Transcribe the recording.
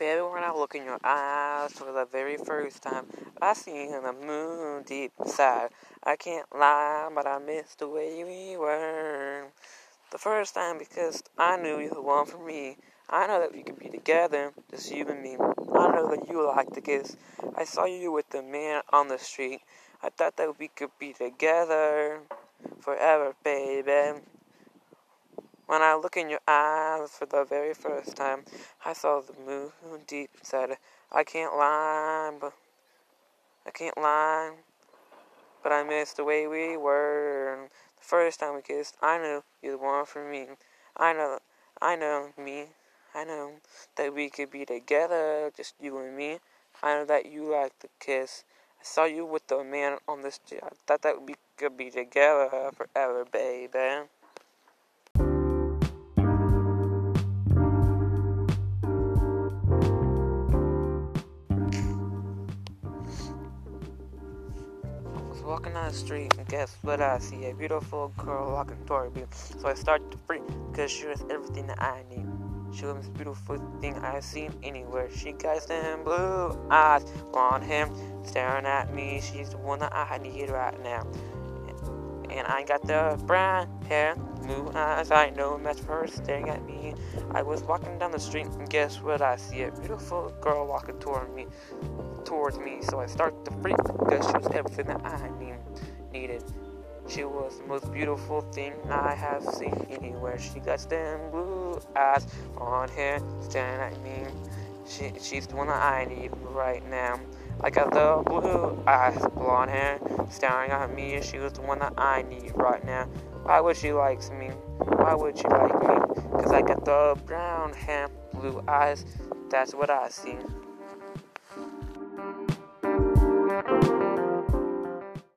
I look in your eyes for the very first time, I see in the moon deep inside. I can't lie, but I miss the way we were. The first time because I knew you were one for me. I know that we could be together, just you and me. I know that you like to kiss. I saw you with the man on the street. I thought that we could be together forever, baby. When I look in your eyes for the very first time, I saw the moon deep inside. I can't lie, but I can't lie, but I miss the way we were. The first time we kissed, I knew you were the one for me. I know, I know me. I know that we could be together, just you and me. I know that you like the kiss. I saw you with the man on the street. I thought that we could be together forever, baby. Walking down the street, and guess what I see? A beautiful girl walking toward me. So I start to freak, because she was everything that I need. She was the most beautiful thing I've seen anywhere. She got them blue eyes, blonde hair, staring at me. She's the one that I need right now. And I got the brown hair, blue eyes. I know that's her staring at me. I was walking down the street, and guess what I see? A beautiful girl walking toward me towards me, so I start to freak because she was everything that I need, needed. She was the most beautiful thing I have seen anywhere. She got them blue eyes on hair staring at me. She, she's the one that I need right now. I got the blue eyes, blonde hair, staring at me. She was the one that I need right now. Why would she like me? Why would she like me? Cause I got the brown hair, blue eyes. That's what I see.